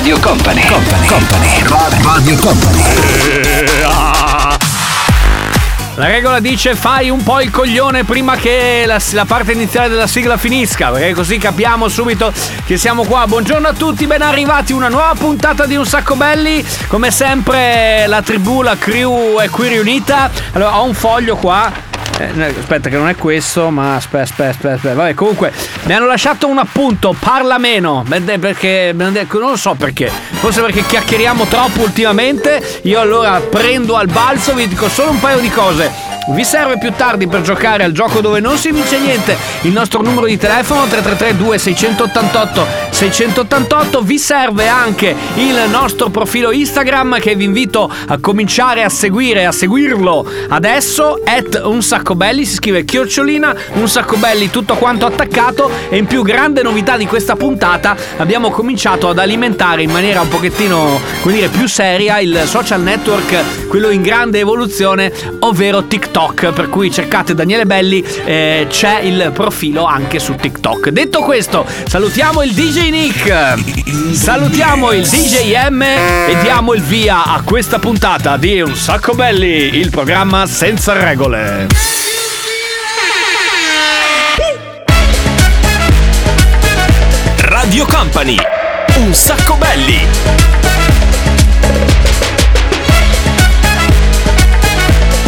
Radio Company, Company, Company, Radio Company. La regola dice fai un po' il coglione prima che la, la parte iniziale della sigla finisca, perché così capiamo subito che siamo qua. Buongiorno a tutti, ben arrivati, una nuova puntata di Un Sacco Belli. Come sempre la tribù, la crew è qui riunita. Allora ho un foglio qua. Eh, aspetta che non è questo, ma aspetta, aspetta, aspetta, aspetta. Vabbè, comunque mi hanno lasciato un appunto, parla meno, perché non lo so perché. Forse perché chiacchieriamo troppo ultimamente. Io allora prendo al balzo, vi dico solo un paio di cose. Vi serve più tardi per giocare al gioco dove non si vince niente? Il nostro numero di telefono 333 2688 688 vi serve anche il nostro profilo Instagram che vi invito a cominciare a seguire, a seguirlo adesso at un sacco belli, si scrive chiocciolina, un sacco belli tutto quanto attaccato e in più grande novità di questa puntata abbiamo cominciato ad alimentare in maniera un pochettino, come dire, più seria il social network, quello in grande evoluzione, ovvero TikTok. Per cui cercate Daniele Belli, eh, c'è il profilo anche su TikTok. Detto questo, salutiamo il DJ Nick, salutiamo il DJ M e diamo il via a questa puntata di Un Sacco Belli, il programma senza regole. Radio Company. Un sacco belli.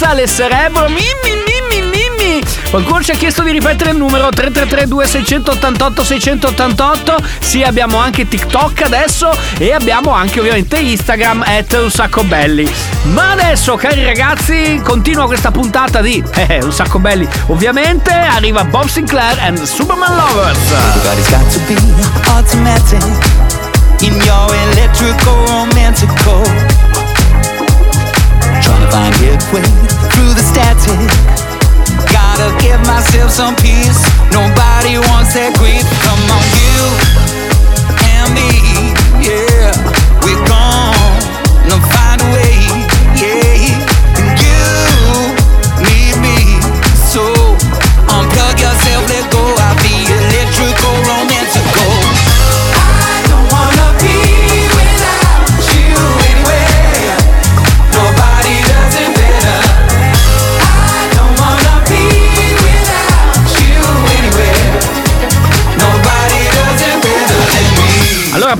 Eleganza, le cerebro, mimmi, mimmi, mimmi. Qualcuno ci ha chiesto di ripetere il numero 333 2688 688 Sì, abbiamo anche TikTok adesso e abbiamo anche ovviamente Instagram at un sacco belli. Ma adesso, cari ragazzi, continua questa puntata di eh, un sacco belli. Ovviamente arriva Bob Sinclair and Superman Lovers. Everybody's got to be automatic in your electrical romantical. Trying to find your way through the static. Gotta give myself some peace. Nobody wants that grief. Come on, you and me,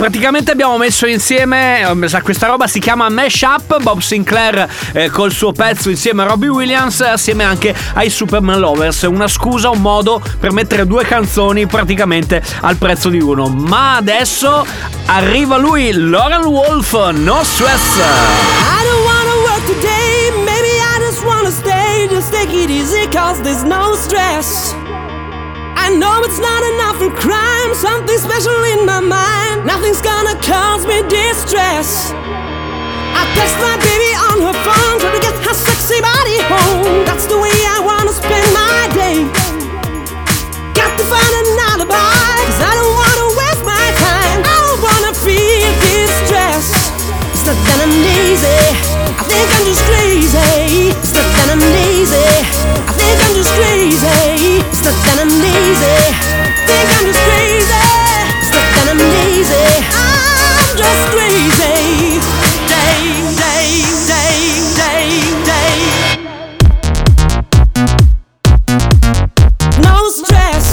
praticamente abbiamo messo insieme, eh, questa roba si chiama Mash Up, Bob Sinclair eh, col suo pezzo insieme a Robbie Williams, assieme anche ai Superman Lovers, una scusa, un modo per mettere due canzoni praticamente al prezzo di uno. Ma adesso arriva lui, Lauren Wolf, No Stress. I don't wanna work today, maybe I just wanna stay. Just take it easy, cause there's no stress. I know it's not enough for crime, something special in my mind. Nothing's gonna cause me distress. I text my baby on her phone, try to get her sexy body home. That's the way I wanna spend my day. Got to find an alibi, cause I don't wanna waste my time. I don't wanna feel distress. It's not that I'm lazy. I think I'm just crazy. It's not that I'm lazy. I think I'm just crazy. Not I'm. Think I'm just crazy. I'm. I'm just crazy. Day, day, day, day, day. No stress.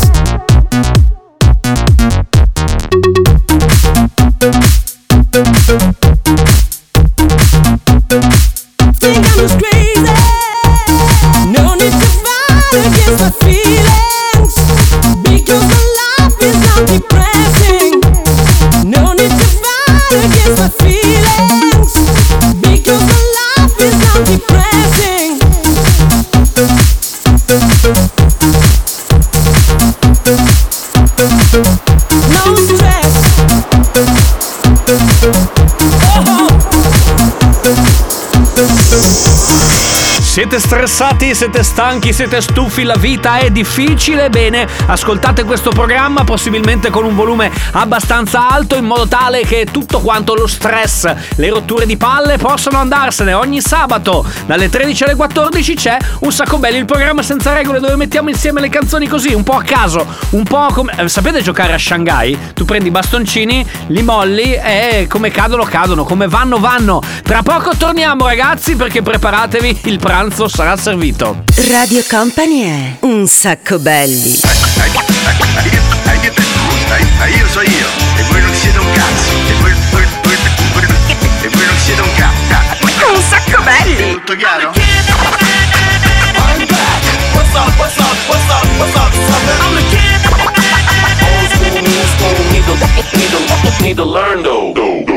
Siete stressati, siete stanchi, siete stufi, la vita è difficile? Bene, ascoltate questo programma possibilmente con un volume abbastanza alto in modo tale che tutto quanto lo stress, le rotture di palle possano andarsene. Ogni sabato dalle 13 alle 14 c'è un sacco belli, il programma senza regole dove mettiamo insieme le canzoni così, un po' a caso, un po' come... eh, sapete giocare a Shanghai? Tu prendi i bastoncini, li molli e come cadono cadono, come vanno vanno. Tra poco torniamo ragazzi perché preparatevi, il pranzo sarà servito. Radio Company è un sacco belli. Io so io, e voi non siete un cazzo, e voi, voi, voi, voi, e voi non siete un cazzo. Un sacco belli! Tutto chiaro? What's up, what's up, what's up, what's up, sucker? I'm the kid. Old school, new school, need to, need to, need to learn though.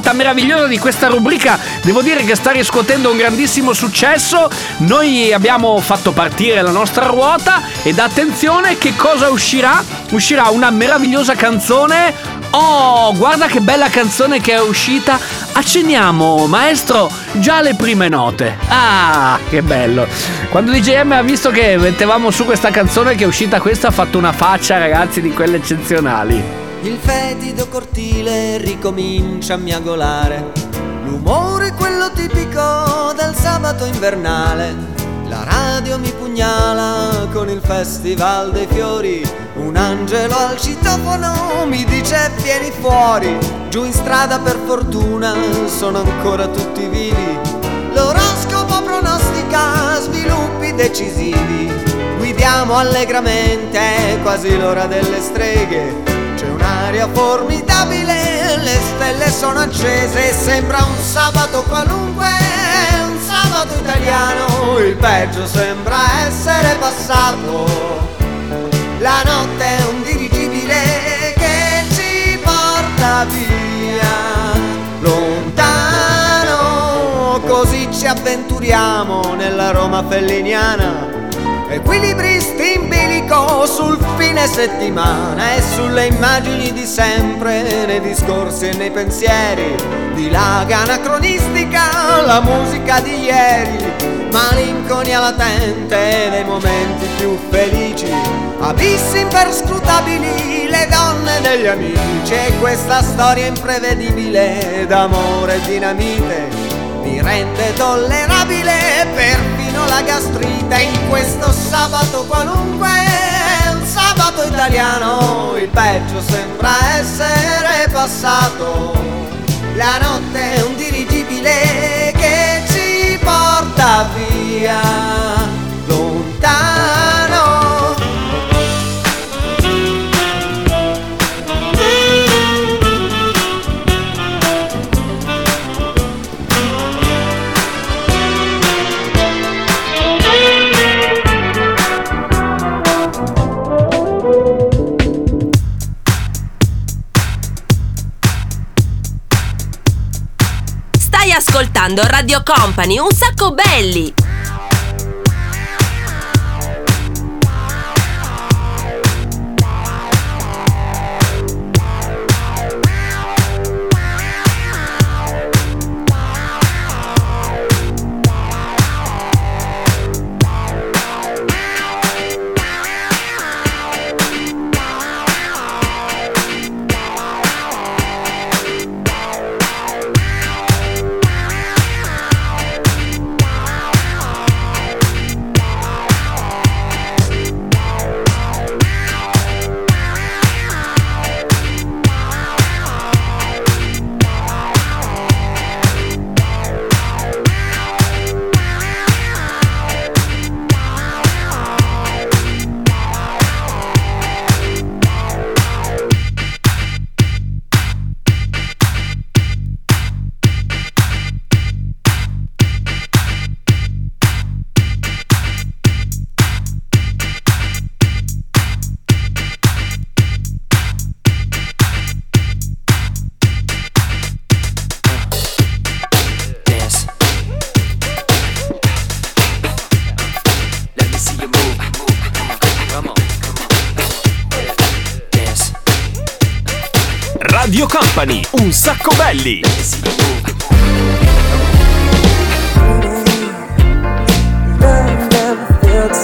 Puntata meravigliosa di questa rubrica. Devo dire che sta riscuotendo un grandissimo successo. Noi abbiamo fatto partire la nostra ruota ed attenzione che cosa uscirà? Uscirà una meravigliosa canzone. Oh, guarda che bella canzone che è uscita. Accenniamo, maestro, già le prime note. Ah, che bello. Quando DJM ha visto che mettevamo su questa canzone che è uscita questa ha fatto una faccia, ragazzi, di quelle eccezionali. Il fetido cortile ricomincia a miagolare. L'umore è quello tipico del sabato invernale. La radio mi pugnala con il festival dei fiori. Un angelo al citofono mi dice vieni fuori. Giù in strada per fortuna sono ancora tutti vivi. L'oroscopo pronostica sviluppi decisivi. Guidiamo allegramente, quasi l'ora delle streghe. C'è un'aria formidabile, le stelle sono accese, sembra un sabato qualunque, un sabato italiano, il peggio sembra essere passato. La notte è un dirigibile che ci porta via lontano, così ci avventuriamo nella Roma felliniana. Equilibristi in bilico sul fine settimana e sulle immagini di sempre, nei discorsi e nei pensieri, dilaga anacronistica la musica di ieri, malinconia latente dei momenti più felici, abissi imperscrutabili, le donne degli amici e questa storia imprevedibile d'amore e dinamite mi rende tollerabile perfino la gastrite in questo sabato qualunque, un sabato italiano, il peggio sembra essere passato. La notte è un dirigibile che ci porta via ascoltando Radio Company, un sacco belli! Radio Company, un sacco belli. Love never felt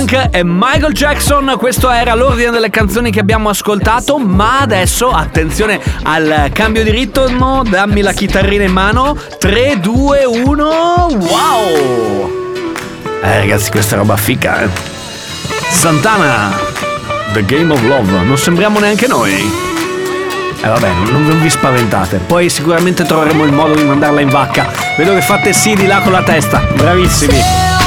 Funk e Michael Jackson. Questo era l'ordine delle canzoni che abbiamo ascoltato. Ma adesso attenzione al cambio di ritmo. Dammi la chitarrina in mano. 3, 2, 1. Wow! Eh, ragazzi, questa roba fica, eh. Santana, The Game of Love. Non sembriamo neanche noi. E eh vabbè, non, non, vi spaventate. Poi sicuramente troveremo il modo di mandarla in vacca. Vedo che fate sì di là con la testa. Bravissimi.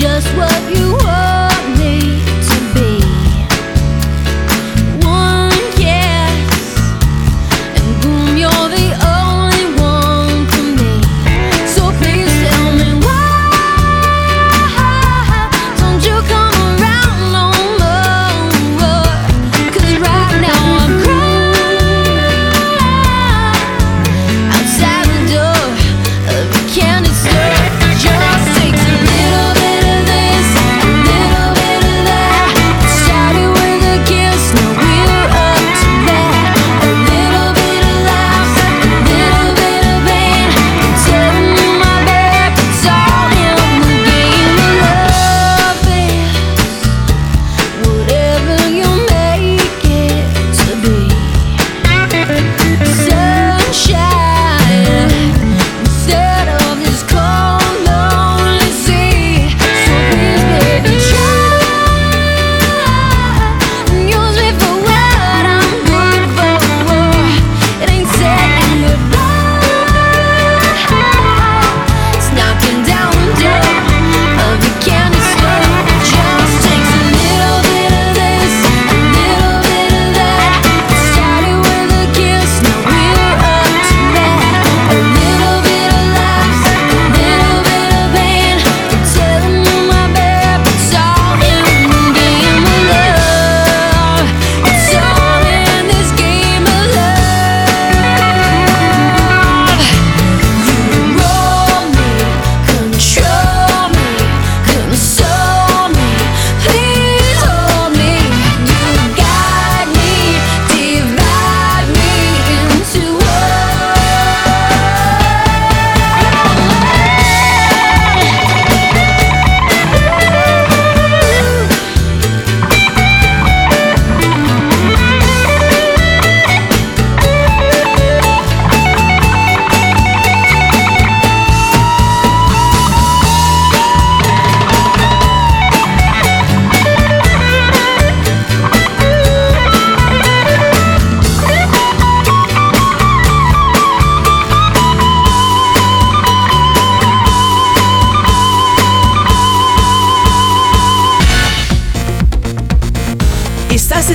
just what you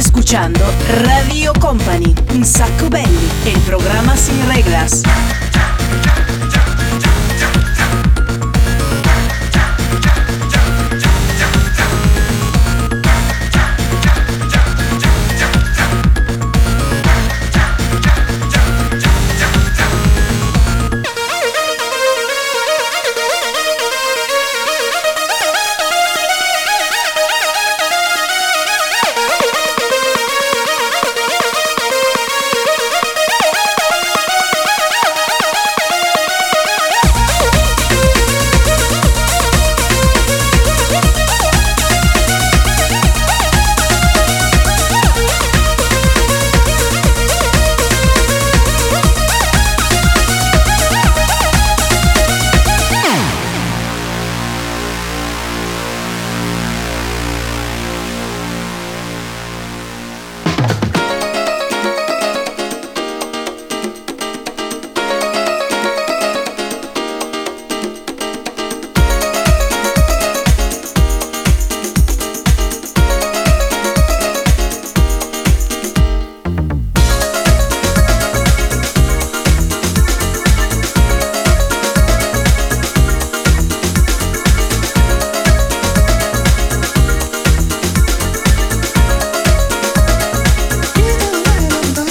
escuchando Radio Company, un sacco belli, el programa sin reglas.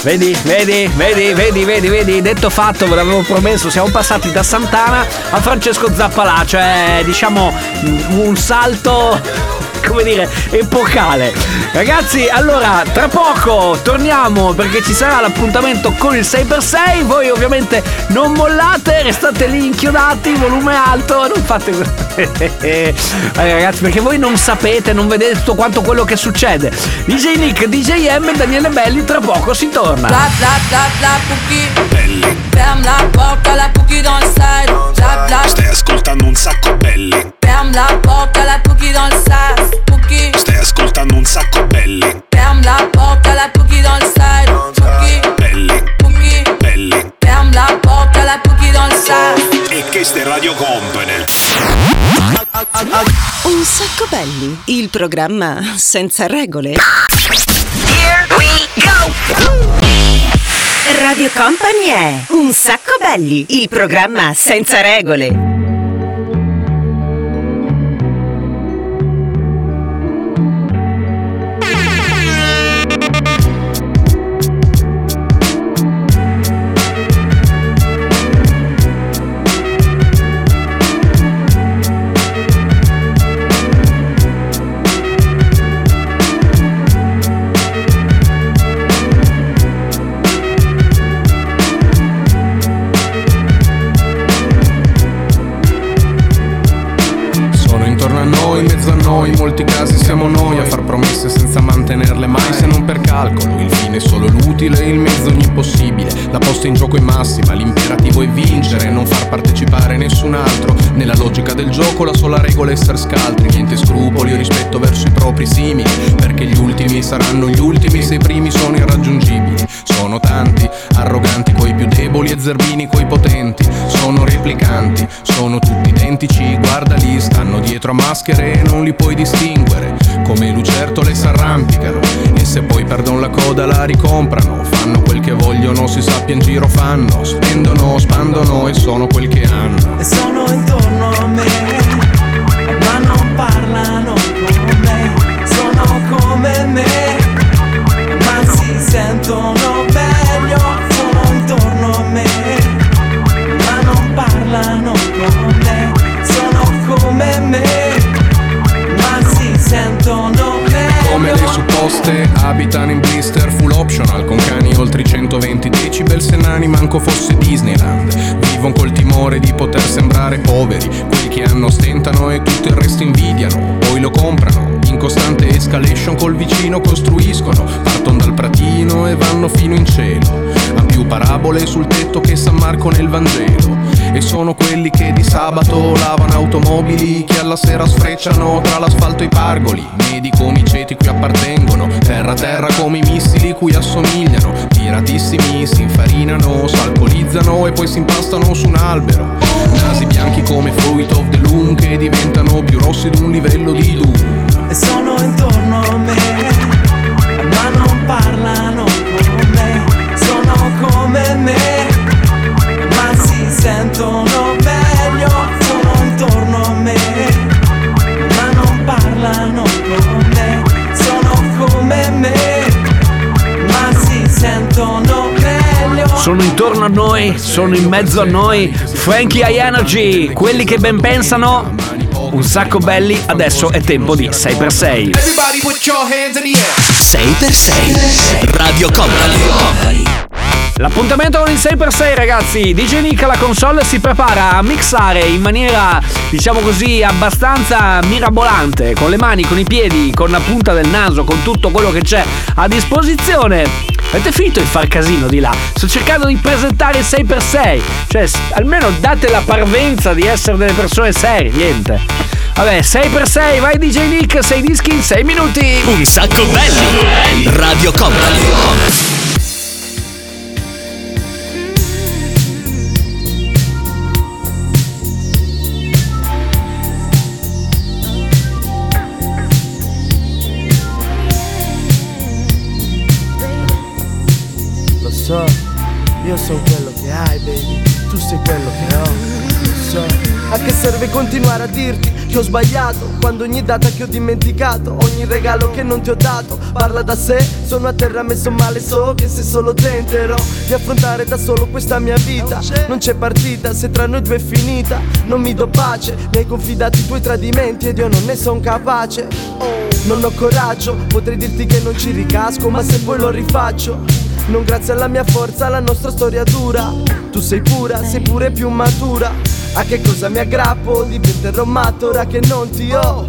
Vedi, vedi, vedi, vedi, vedi, vedi, detto fatto, ve l'avevo promesso, siamo passati da Santana a Francesco Zappalà, cioè diciamo mm, un salto come dire, epocale. Ragazzi, allora, tra poco torniamo perché ci sarà l'appuntamento con il 6x6. Voi ovviamente non mollate, restate lì inchiodati, volume alto, non fate... Eh, ragazzi, perché voi non sapete, non vedete tutto quanto quello che succede. DJ Nick, DJ M e Daniele Belli, tra poco si torna. Bla bla bla bla Pookie Ferme la porta, la Pookie dans le side Bla bla Stai ascoltando un sacco belli. Ferme la porta, la Pookie dans le side Pookie Stai ascoltando un sacco belli. Ferme la porta, la Pookie dans le side che ste Radio Company. Un sacco belli, il programma senza regole. Here we go! Radio Company è Un sacco belli, il programma senza regole. È essere scaltri, niente scrupoli o rispetto verso i propri simili. Perché gli ultimi saranno gli ultimi se i primi sono irraggiungibili. Sono tanti, arroganti coi più deboli e zerbini coi potenti. Sono replicanti, sono tutti identici, guardali, stanno dietro a maschere e non li puoi distinguere. Come lucertole s'arrampicano e se poi perdono la coda la ricomprano. Fanno quel che vogliono, si sappia in giro fanno. Spendono, spandono e sono quel che hanno. E sono intorno a me, alla sera sfrecciano tra l'asfalto e i pargoli. Medi come i ceti cui appartengono Terra a terra come i missili cui assomigliano. Tiratissimi si infarinano, s'alcolizzano E poi si impastano su un albero. Nasi bianchi come fruit of the loom Che diventano più rossi di un livello di doom Sono intorno a noi, sono in mezzo a noi. Frankie High Energy, quelli che ben pensano. Un sacco belli, adesso è tempo di 6x6. Everybody put your hands in the air. 6x6 Radio Company. L'appuntamento con il 6x6 ragazzi DJ Nick alla console si prepara a mixare in maniera diciamo così abbastanza mirabolante Con le mani, con i piedi, con la punta del naso, con tutto quello che c'è a disposizione Avete finito di far casino di là Sto cercando di presentare il 6x6 Cioè almeno date la parvenza di essere delle persone serie, niente Vabbè 6x6 vai DJ Nick 6 dischi in 6 minuti Un sacco belli. Radio Company. Io sono quello che hai, baby. Tu sei quello che ho. So. A che serve continuare a dirti che ho sbagliato Quando ogni data che ho dimenticato Ogni regalo che non ti ho dato Parla da sé, sono a terra messo male So che se solo tenterò Di affrontare da solo questa mia vita Non c'è partita, se tra noi due è finita Non mi do pace, mi hai confidato i tuoi tradimenti Ed io non ne son capace Non ho coraggio, potrei dirti che non ci ricasco Ma se poi lo rifaccio non grazie alla mia forza, la nostra storia dura. Tu sei pura, sei pure più matura. A che cosa mi aggrappo? Diventerò matto ora che non ti ho.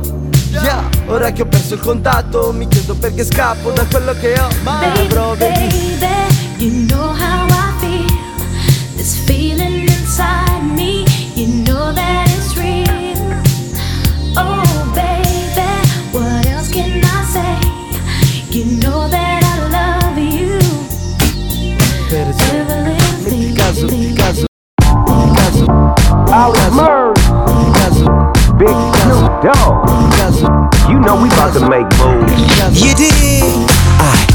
Yeah, ora che ho perso il contatto Mi chiedo perché scappo da quello che ho. Ma avrò Baby, Dogg. You know we about to make moves. You did. I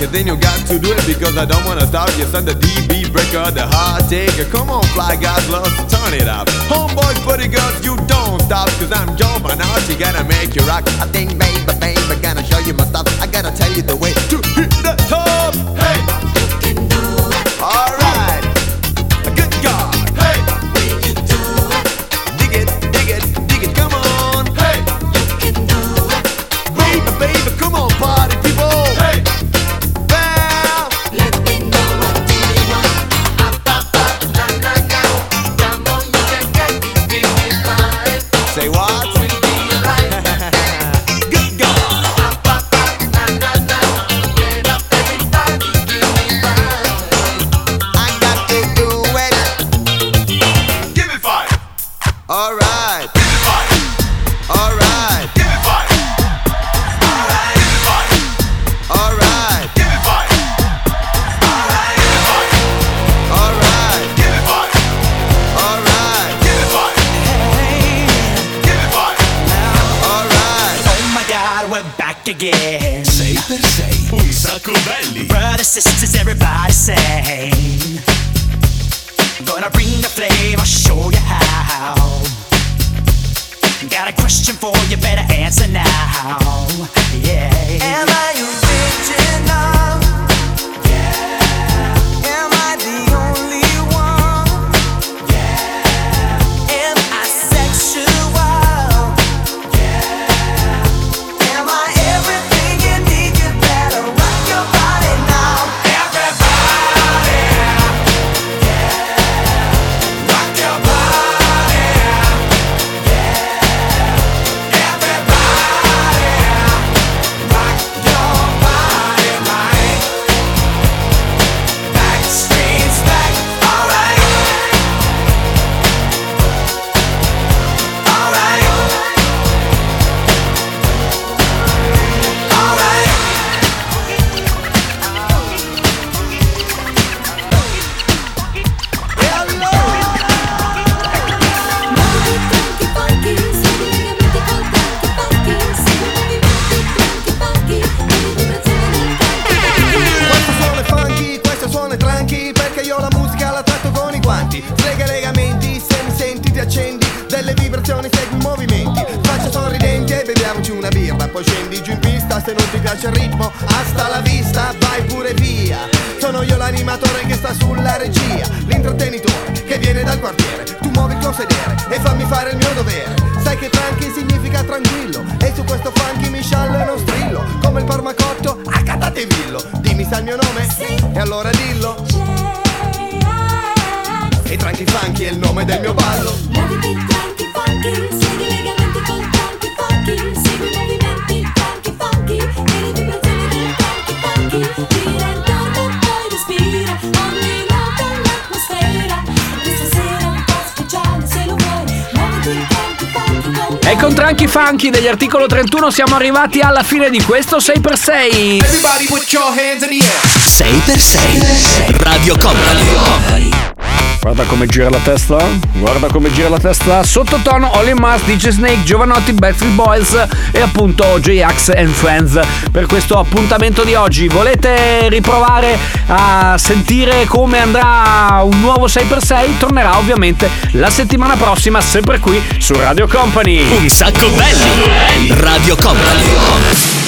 And then you got to do it because I don't wanna stop you. Send the DB breaker, the hard taker. Come on, fly guys, love turn it up. Homeboys, buddy girls, you don't stop cause I'm jumping out. You gotta make you rock. I think, baby, baby, gonna show you my stuff. I gotta tell you the way to hit again. Sei per sei, un sacco belli. Brothers, sisters, everybody sing. Gonna bring the flame, I'll show you how. Got a question for you, better answer now. Yeah. Am I original? Ti piace il ritmo Hasta la vista, vai pure via. Sono io l'animatore che sta sulla regia L'intrattenitore che viene dal quartiere. Tu muovi il tuo sedere e fammi fare il mio dovere. Sai che tranqui significa tranquillo E su questo funky mi sciallo e non strillo. Come il parmacotto, accatate villo. Dimmi sa il mio nome? E allora dillo. E tranqui funky è il nome del mio ballo E con Tranchi Funky degli articolo 31 siamo arrivati alla fine di questo 6x6. Everybody put your hands in the air. 6x6 Radio Company Guarda come gira la testa, guarda come gira la testa. Sottotono Oli Mars, DJ Snake, Giovanotti, Backstreet Boys e appunto J-Ax and Friends per questo appuntamento di oggi. Volete riprovare a sentire come andrà un nuovo 6x6? Tornerà ovviamente la settimana prossima, sempre qui su Radio Company. Un sacco belli Radio Company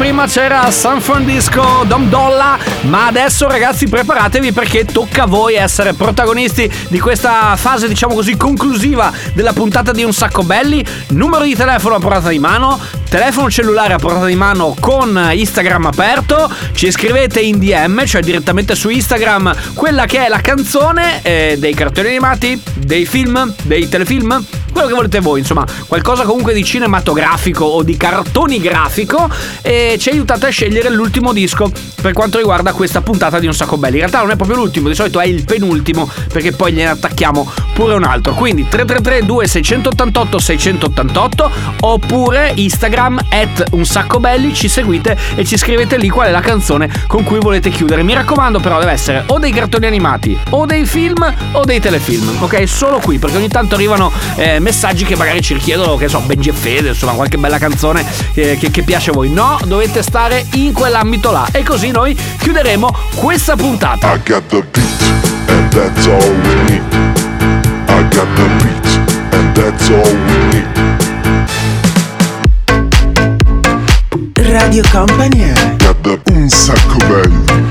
Prima c'era San Disco Dom Dolla. Ma adesso, ragazzi, preparatevi perché tocca a voi essere protagonisti di questa fase, diciamo così, conclusiva della puntata di Un Sacco Belli. Numero di telefono a portata di mano. Telefono cellulare a portata di mano con Instagram aperto. Ci scrivete in DM, cioè direttamente su Instagram, quella che è la canzone eh, dei cartoni animati, dei film, dei telefilm quello che volete voi, insomma, qualcosa comunque di cinematografico o di cartoni grafico e ci aiutate a scegliere l'ultimo disco per quanto riguarda questa puntata di Un Sacco Belli. In realtà non è proprio l'ultimo, di solito è il penultimo perché poi gliene attacchiamo pure un altro. Quindi 333 2688 688 oppure Instagram at Un Sacco Belli, ci seguite e ci scrivete lì qual è la canzone con cui volete chiudere. Mi raccomando però deve essere o dei cartoni animati o dei film o dei telefilm, ok? Solo qui perché ogni tanto arrivano eh, messaggi che magari ci richiedono, che so, Benji e Fede, insomma, qualche bella canzone eh, che, che piace a voi. No, dovete stare in quell'ambito là. E così noi chiuderemo questa puntata. I got the beat, and that's all we need. I got the beat, and that's all we need. Radio Company Got the un sacco belli.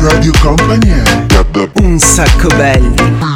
Radio Company Got the un sacco belli.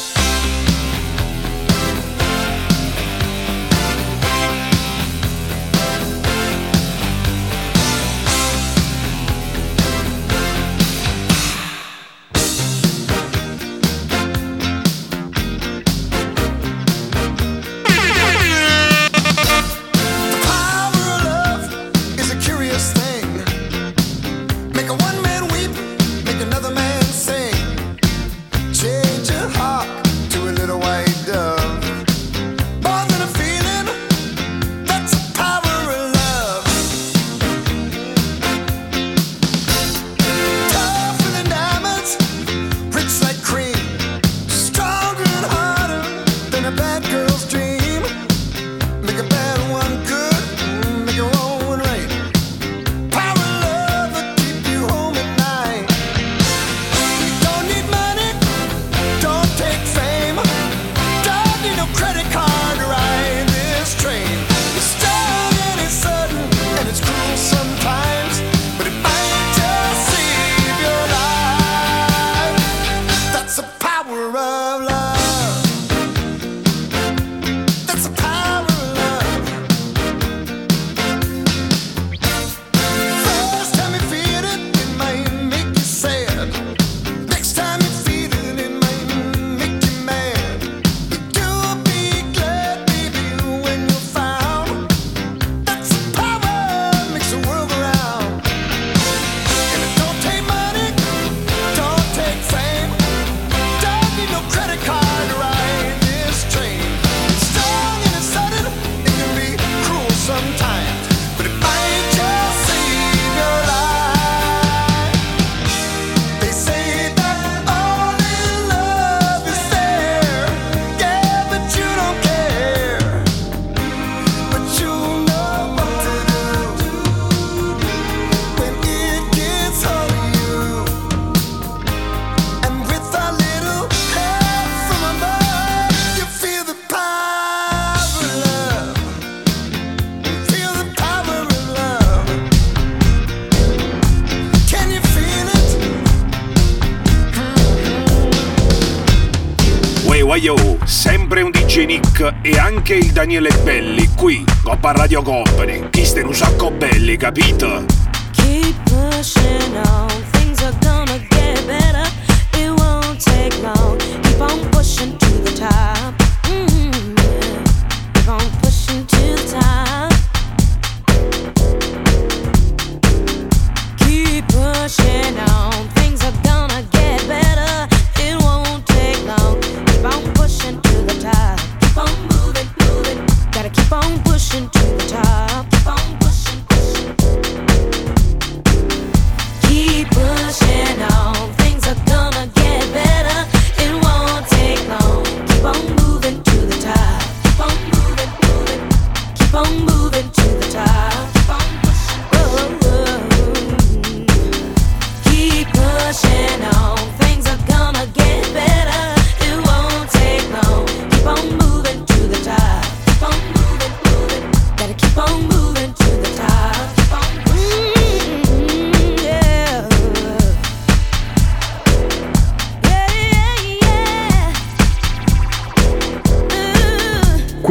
Uaio, sempre un DJ Nick e anche il Daniele Belli qui, Coppa Radio Company. Chi in un sacco belli, capito? Keep pushing on, things are gonna get better. It won't take long. Keep on pushing to the top. Mm, yeah. Keep on pushing to the top. Keep pushing on,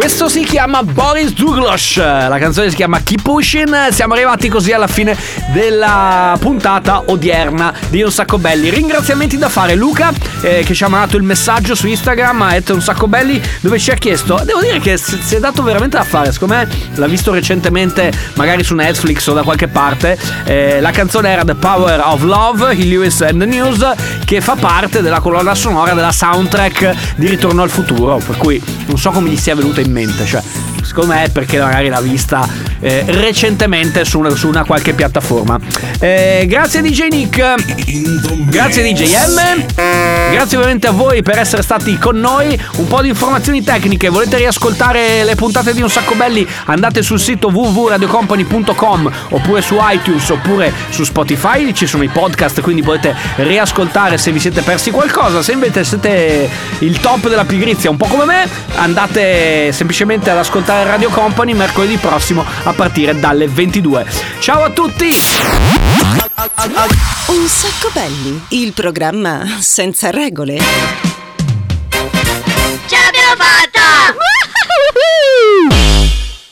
Questo si chiama Boris Douglas, la canzone si chiama Keep Pushing. Siamo arrivati così alla fine della puntata odierna di Un Sacco Belli. Ringraziamenti da fare Luca eh, che ci ha mandato il messaggio su Instagram a Un Sacco Belli dove ci ha chiesto, devo dire che si è dato veramente da fare, secondo me l'ha visto recentemente magari su Netflix o da qualche parte. Eh, la canzone era The Power of Love, Hill Lewis and the News, che fa parte della colonna sonora della soundtrack di Ritorno al futuro, per cui non so come gli sia venuta in mente, cioè secondo me è perché magari l'ha vista eh, recentemente su una, su una qualche piattaforma. Eh, grazie DJ Nick, grazie DJ M, grazie ovviamente a voi per essere stati con noi, un po' di informazioni tecniche, volete riascoltare le puntate di Un Sacco Belli? Andate sul sito www.radiocompany.com oppure su iTunes oppure su Spotify, ci sono i podcast quindi potete riascoltare se vi siete persi qualcosa, se invece siete il top della pigrizia un po' come me andate semplicemente ad ascoltare Radio Company mercoledì prossimo a partire dalle 22. Ciao a tutti! Un sacco belli, il programma senza regole.